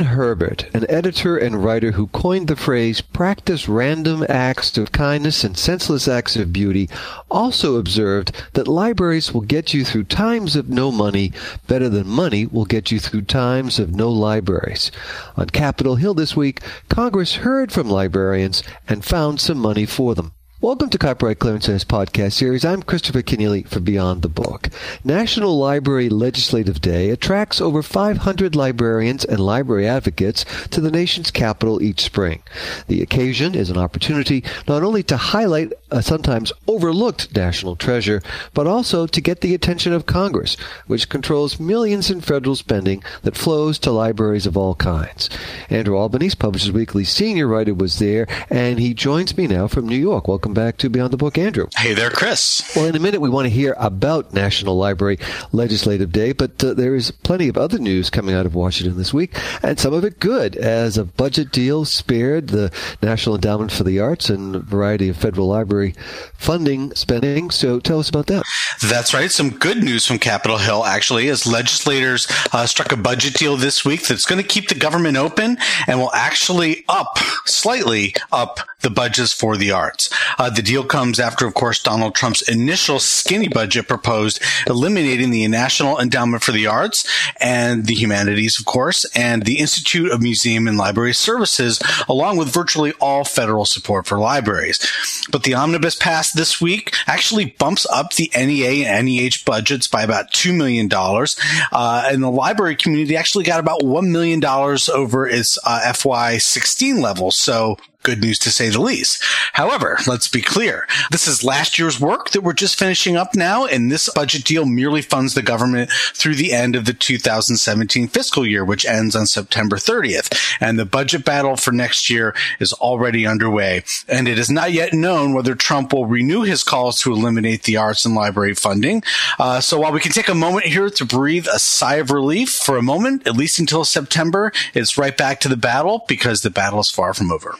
Freeman Herbert, an editor and writer who coined the phrase practice random acts of kindness and senseless acts of beauty, also observed that libraries will get you through times of no money better than money will get you through times of no libraries. On Capitol Hill this week, Congress heard from librarians and found some money for them. Welcome to Copyright Clearance podcast series. I'm Christopher Kenneally for Beyond the Book. National Library Legislative Day attracts over 500 librarians and library advocates to the nation's capital each spring. The occasion is an opportunity not only to highlight a sometimes overlooked national treasure, but also to get the attention of Congress, which controls millions in federal spending that flows to libraries of all kinds. Andrew Albanese, Publishers Weekly senior writer, was there, and he joins me now from New York. Welcome welcome back to Beyond the Book, Andrew. Hey there, Chris. Well, in a minute, we want to hear about National Library Legislative Day, but uh, there is plenty of other news coming out of Washington this week, and some of it good, as a budget deal spared the National Endowment for the Arts and a variety of federal library funding spending. So tell us about that. That's right. Some good news from Capitol Hill, actually, as legislators uh, struck a budget deal this week that's going to keep the government open and will actually up, slightly up the budgets for the arts. Uh, the deal comes after, of course, Donald Trump's initial skinny budget proposed eliminating the National Endowment for the Arts and the Humanities, of course, and the Institute of Museum and Library Services, along with virtually all federal support for libraries. But the omnibus passed this week actually bumps up the NEA and NEH budgets by about $2 million. Uh, and the library community actually got about $1 million over its uh, FY16 level. So good news to say the least. However, let's be clear. This is last year's work that we're just finishing up now, and this budget deal merely funds the government through the end of the 2017 fiscal year, which ends on September 30th. And the budget battle for next year is already underway. And it is not yet known whether Trump will renew his calls to eliminate the arts and library funding. Uh, so while we can take a moment here to breathe a sigh of relief for a moment, at least until September, it's right back to the battle because the battle is far from over.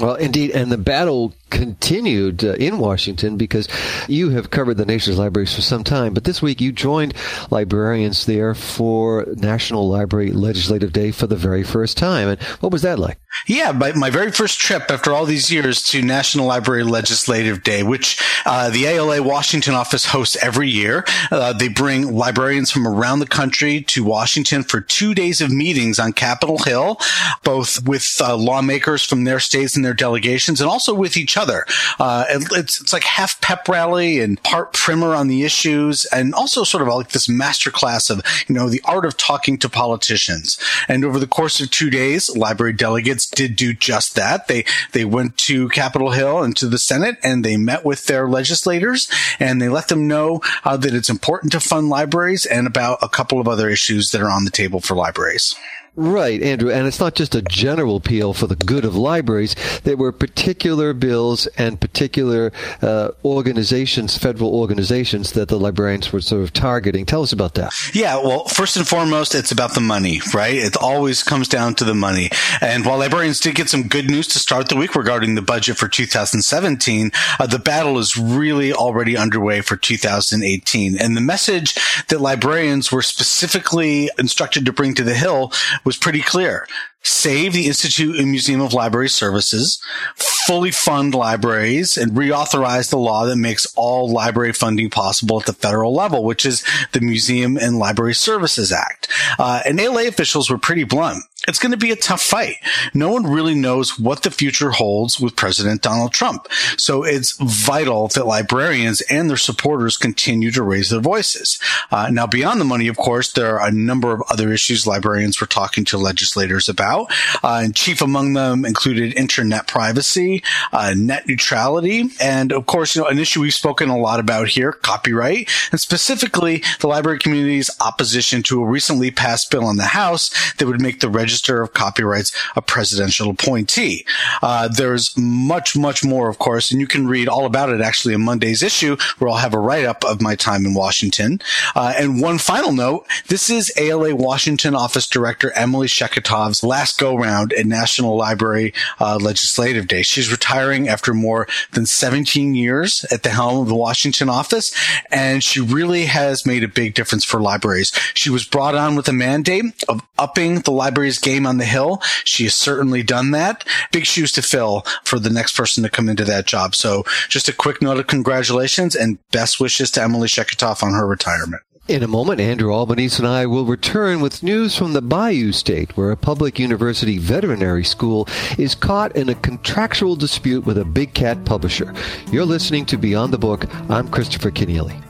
Well, indeed, and the battle continued uh, in Washington because you have covered the nation's libraries for some time, but this week you joined librarians there for National Library Legislative Day for the very first time. And what was that like? Yeah, my, my very first trip after all these years to National Library Legislative Day, which uh, the ALA Washington office hosts every year. Uh, they bring librarians from around the country to Washington for two days of meetings on Capitol Hill, both with uh, lawmakers from their states and their delegations, and also with each other. Uh, it's it's like half pep rally and part primer on the issues, and also sort of like this masterclass of you know the art of talking to politicians. And over the course of two days, library delegates did do just that. They they went to Capitol Hill and to the Senate, and they met with their legislators, and they let them know uh, that it's important to fund libraries and about a couple of other issues that are on the table for libraries. Right, Andrew. And it's not just a general appeal for the good of libraries. There were particular bills and particular uh, organizations, federal organizations, that the librarians were sort of targeting. Tell us about that. Yeah, well, first and foremost, it's about the money, right? It always comes down to the money. And while librarians did get some good news to start the week regarding the budget for 2017, uh, the battle is really already underway for 2018. And the message that librarians were specifically instructed to bring to the Hill was pretty clear. Save the Institute and Museum of Library Services, fully fund libraries, and reauthorize the law that makes all library funding possible at the federal level, which is the Museum and Library Services Act. Uh, and ALA officials were pretty blunt it's going to be a tough fight. No one really knows what the future holds with President Donald Trump. So it's vital that librarians and their supporters continue to raise their voices. Uh, now, beyond the money, of course, there are a number of other issues librarians were talking to legislators about. Uh, and chief among them included internet privacy, uh, net neutrality, and of course, you know, an issue we've spoken a lot about here, copyright, and specifically the library community's opposition to a recently passed bill in the House that would make the Register of Copyrights a presidential appointee. Uh, there's much, much more, of course, and you can read all about it actually in Monday's issue, where I'll have a write up of my time in Washington. Uh, and one final note this is ALA Washington Office Director Emily Sheketoff's last go round at National Library uh, Legislative Day. She's retiring after more than 17 years at the helm of the Washington office, and she really has made a big difference for libraries. She was brought on with a mandate of upping the library's game on the Hill. She has certainly done that. Big shoes to fill for the next person to come into that job. So just a quick note of congratulations and best wishes to Emily Sheketoff on her retirement. In a moment, Andrew Albanese and I will return with news from the Bayou State, where a public university veterinary school is caught in a contractual dispute with a big cat publisher. You're listening to Beyond the Book. I'm Christopher Kenneally.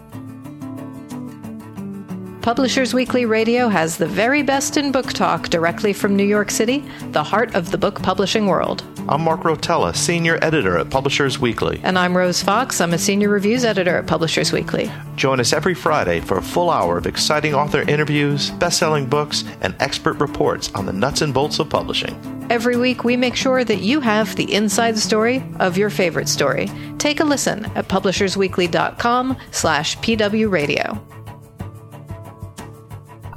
Publishers Weekly Radio has the very best in book talk directly from New York City, the heart of the book publishing world. I'm Mark Rotella, Senior Editor at Publishers Weekly. And I'm Rose Fox. I'm a Senior Reviews Editor at Publishers Weekly. Join us every Friday for a full hour of exciting author interviews, best selling books, and expert reports on the nuts and bolts of publishing. Every week, we make sure that you have the inside story of your favorite story. Take a listen at publishersweekly.com slash pwradio.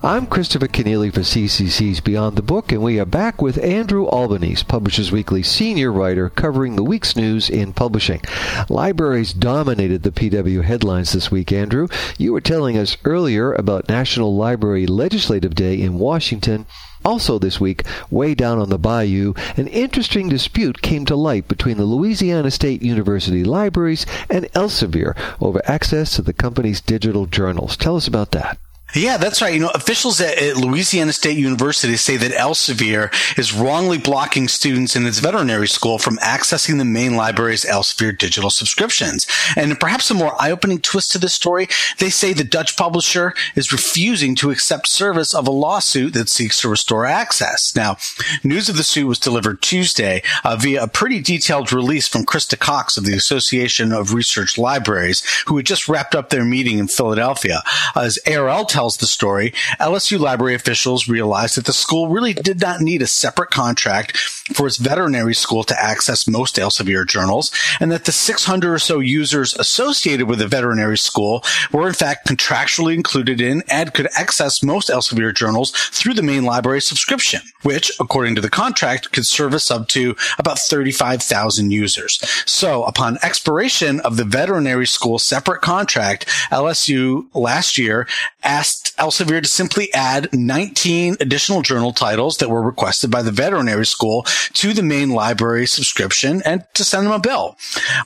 I'm Christopher Kenneally for CCC's Beyond the Book, and we are back with Andrew Albanese, Publishers Weekly senior writer, covering the week's news in publishing. Libraries dominated the PW headlines this week, Andrew. You were telling us earlier about National Library Legislative Day in Washington. Also this week, way down on the bayou, an interesting dispute came to light between the Louisiana State University libraries and Elsevier over access to the company's digital journals. Tell us about that. Yeah, that's right. You know, officials at, at, Louisiana State University say that Elsevier is wrongly blocking students in its veterinary school from accessing the main library's Elsevier digital subscriptions. And perhaps a more eye-opening twist to this story, they say the Dutch publisher is refusing to accept service of a lawsuit that seeks to restore access. Now, news of the suit was delivered Tuesday uh, via a pretty detailed release from Krista Cox of the Association of Research Libraries, who had just wrapped up their meeting in Philadelphia. As ARL tells tells the story, LSU library officials realized that the school really did not need a separate contract for its veterinary school to access most Elsevier journals, and that the 600 or so users associated with the veterinary school were in fact contractually included in and could access most Elsevier journals through the main library subscription, which, according to the contract, could service up to about 35,000 users. So upon expiration of the veterinary school separate contract, LSU last year asked asked Elsevier to simply add 19 additional journal titles that were requested by the veterinary school to the main library subscription and to send them a bill.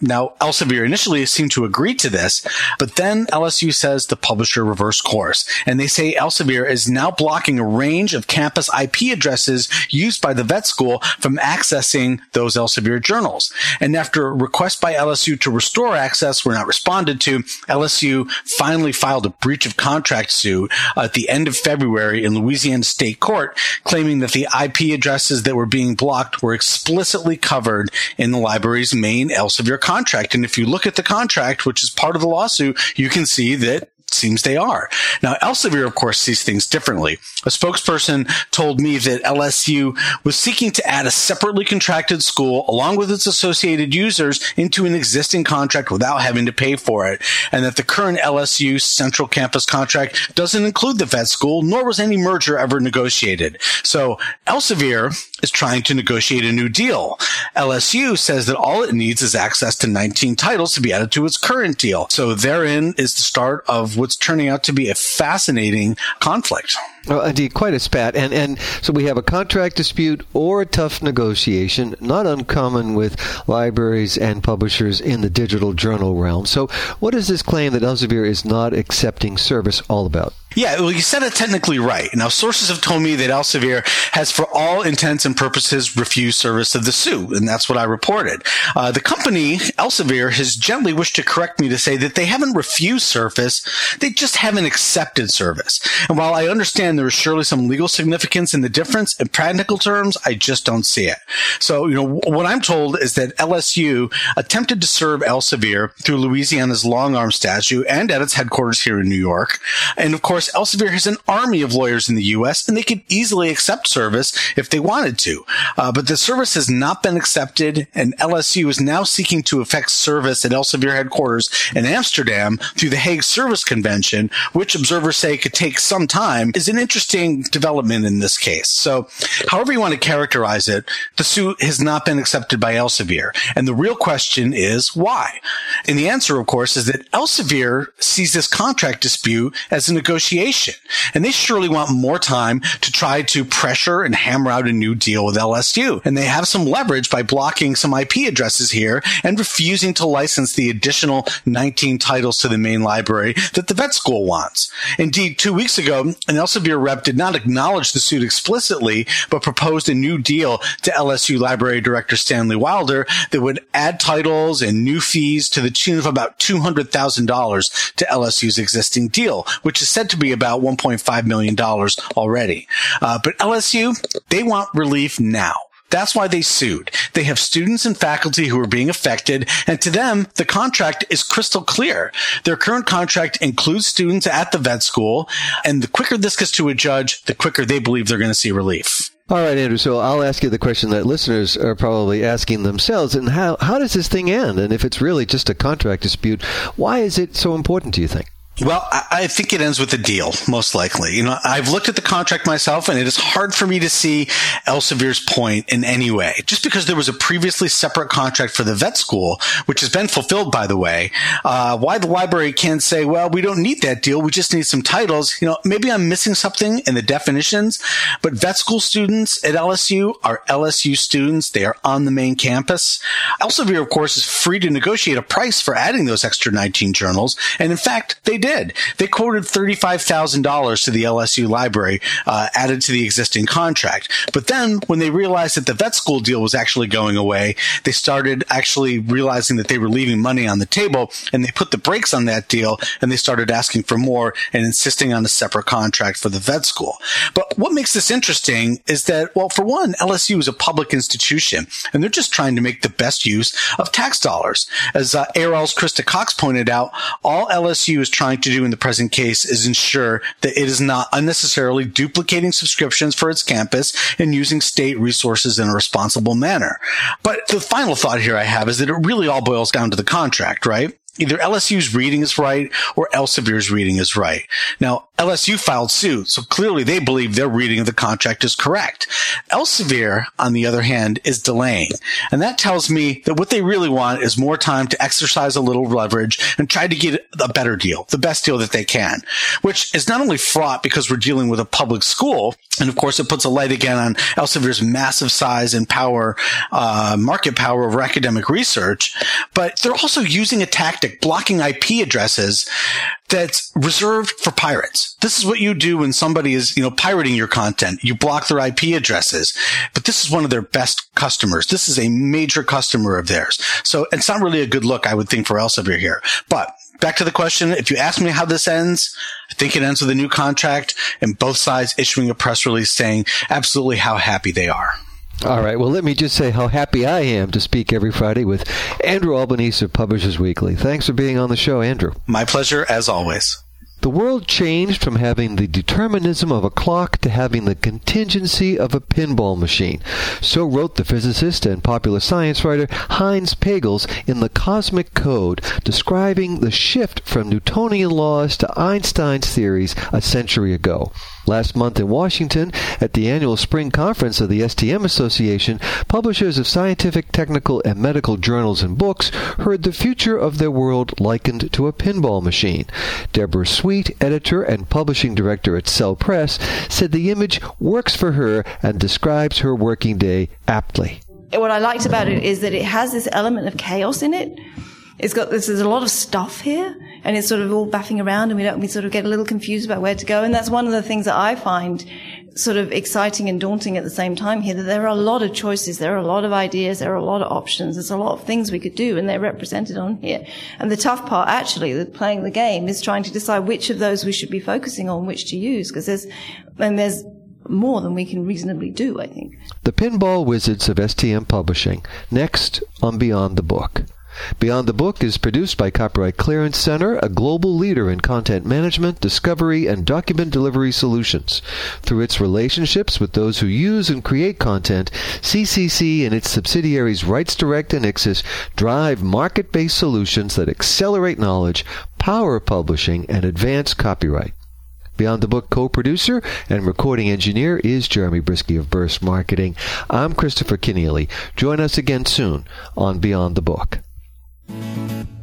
Now, Elsevier initially seemed to agree to this, but then LSU says the publisher reversed course. And they say Elsevier is now blocking a range of campus IP addresses used by the vet school from accessing those Elsevier journals. And after a request by LSU to restore access were not responded to, LSU finally filed a breach of contract suit suit at the end of February in Louisiana State Court, claiming that the IP addresses that were being blocked were explicitly covered in the library's main Elsevier contract. And if you look at the contract, which is part of the lawsuit, you can see that seems they are. Now, Elsevier, of course, sees things differently. A spokesperson told me that LSU was seeking to add a separately contracted school along with its associated users into an existing contract without having to pay for it, and that the current LSU central campus contract doesn't include the vet school, nor was any merger ever negotiated. So Elsevier is trying to negotiate a new deal. LSU says that all it needs is access to 19 titles to be added to its current deal. So therein is the start of what's turning out to be a fascinating conflict. Well, indeed, quite a spat. And, and so we have a contract dispute or a tough negotiation, not uncommon with libraries and publishers in the digital journal realm. So what is this claim that Elsevier is not accepting service all about? Yeah, well, you said it technically right. Now, sources have told me that Elsevier has, for all intents and purposes, refused service of the suit, and that's what I reported. Uh, the company, Elsevier, has gently wished to correct me to say that they haven't refused service, they just haven't accepted service. And while I understand there is surely some legal significance in the difference, in practical terms, I just don't see it. So, you know, what I'm told is that LSU attempted to serve Elsevier through Louisiana's long arm statute and at its headquarters here in New York. And of course, course, Elsevier has an army of lawyers in the U.S. and they could easily accept service if they wanted to. Uh, but the service has not been accepted and LSU is now seeking to effect service at Elsevier headquarters in Amsterdam through the Hague Service Convention, which observers say could take some time is an interesting development in this case. So however you want to characterize it, the suit has not been accepted by Elsevier. And the real question is why? And the answer, of course, is that Elsevier sees this contract dispute as a negotiation negotiation. And they surely want more time to try to pressure and hammer out a new deal with LSU. And they have some leverage by blocking some IP addresses here and refusing to license the additional 19 titles to the main library that the vet school wants. Indeed, two weeks ago, an Elsevier rep did not acknowledge the suit explicitly, but proposed a new deal to LSU library director Stanley Wilder that would add titles and new fees to the tune of about $200,000 to LSU's existing deal, which is said to be about $1.5 million already. Uh, but LSU, they want relief now. That's why they sued. They have students and faculty who are being affected, and to them, the contract is crystal clear. Their current contract includes students at the vet school, and the quicker this gets to a judge, the quicker they believe they're going to see relief. All right, Andrew. So I'll ask you the question that listeners are probably asking themselves: and how how does this thing end? And if it's really just a contract dispute, why is it so important? Do you think? Well, I think it ends with a deal, most likely. You know, I've looked at the contract myself and it is hard for me to see Elsevier's point in any way. Just because there was a previously separate contract for the vet school, which has been fulfilled, by the way, uh, why the library can't say, well, we don't need that deal. We just need some titles. You know, maybe I'm missing something in the definitions, but vet school students at LSU are LSU students. They are on the main campus. Elsevier, of course, is free to negotiate a price for adding those extra 19 journals. And in fact, they did. They quoted $35,000 to the LSU library, uh, added to the existing contract. But then when they realized that the vet school deal was actually going away, they started actually realizing that they were leaving money on the table and they put the brakes on that deal and they started asking for more and insisting on a separate contract for the vet school. But what makes this interesting is that, well, for one, LSU is a public institution and they're just trying to make the best use of tax dollars. As uh, ARL's Krista Cox pointed out, all LSU is trying to do in the present case is ensure that it is not unnecessarily duplicating subscriptions for its campus and using state resources in a responsible manner. But the final thought here I have is that it really all boils down to the contract, right? Either LSU's reading is right or Elsevier's reading is right. Now, LSU filed suit, so clearly they believe their reading of the contract is correct. Elsevier, on the other hand, is delaying. And that tells me that what they really want is more time to exercise a little leverage and try to get a better deal, the best deal that they can, which is not only fraught because we're dealing with a public school, and of course it puts a light again on Elsevier's massive size and power, uh, market power over academic research, but they're also using a tactic blocking IP addresses that's reserved for pirates. This is what you do when somebody is, you know, pirating your content. You block their IP addresses. But this is one of their best customers. This is a major customer of theirs. So it's not really a good look, I would think, for Elsevier here. But back to the question. If you ask me how this ends, I think it ends with a new contract and both sides issuing a press release saying absolutely how happy they are. All right. Well, let me just say how happy I am to speak every Friday with Andrew Albanese of Publishers Weekly. Thanks for being on the show, Andrew. My pleasure, as always. The world changed from having the determinism of a clock to having the contingency of a pinball machine. So wrote the physicist and popular science writer Heinz Pagels in The Cosmic Code, describing the shift from Newtonian laws to Einstein's theories a century ago. Last month in Washington, at the annual spring conference of the STM Association, publishers of scientific, technical, and medical journals and books heard the future of their world likened to a pinball machine. Deborah Sweet, editor and publishing director at Cell Press, said the image works for her and describes her working day aptly. What I liked about it is that it has this element of chaos in it. It's got this, there's a lot of stuff here and it's sort of all baffing around and we don't, we sort of get a little confused about where to go. And that's one of the things that I find sort of exciting and daunting at the same time here, that there are a lot of choices, there are a lot of ideas, there are a lot of options, there's a lot of things we could do and they're represented on here. And the tough part actually, the playing the game is trying to decide which of those we should be focusing on, which to use, because there's, and there's more than we can reasonably do, I think. The Pinball Wizards of STM Publishing, next on Beyond the Book. Beyond the Book is produced by Copyright Clearance Center, a global leader in content management, discovery, and document delivery solutions. Through its relationships with those who use and create content, CCC and its subsidiaries RightsDirect and Ixxus drive market-based solutions that accelerate knowledge, power publishing, and advance copyright. Beyond the Book co-producer and recording engineer is Jeremy Brieske of Burst Marketing. I'm Christopher Kenneally. Join us again soon on Beyond the Book. Thank you.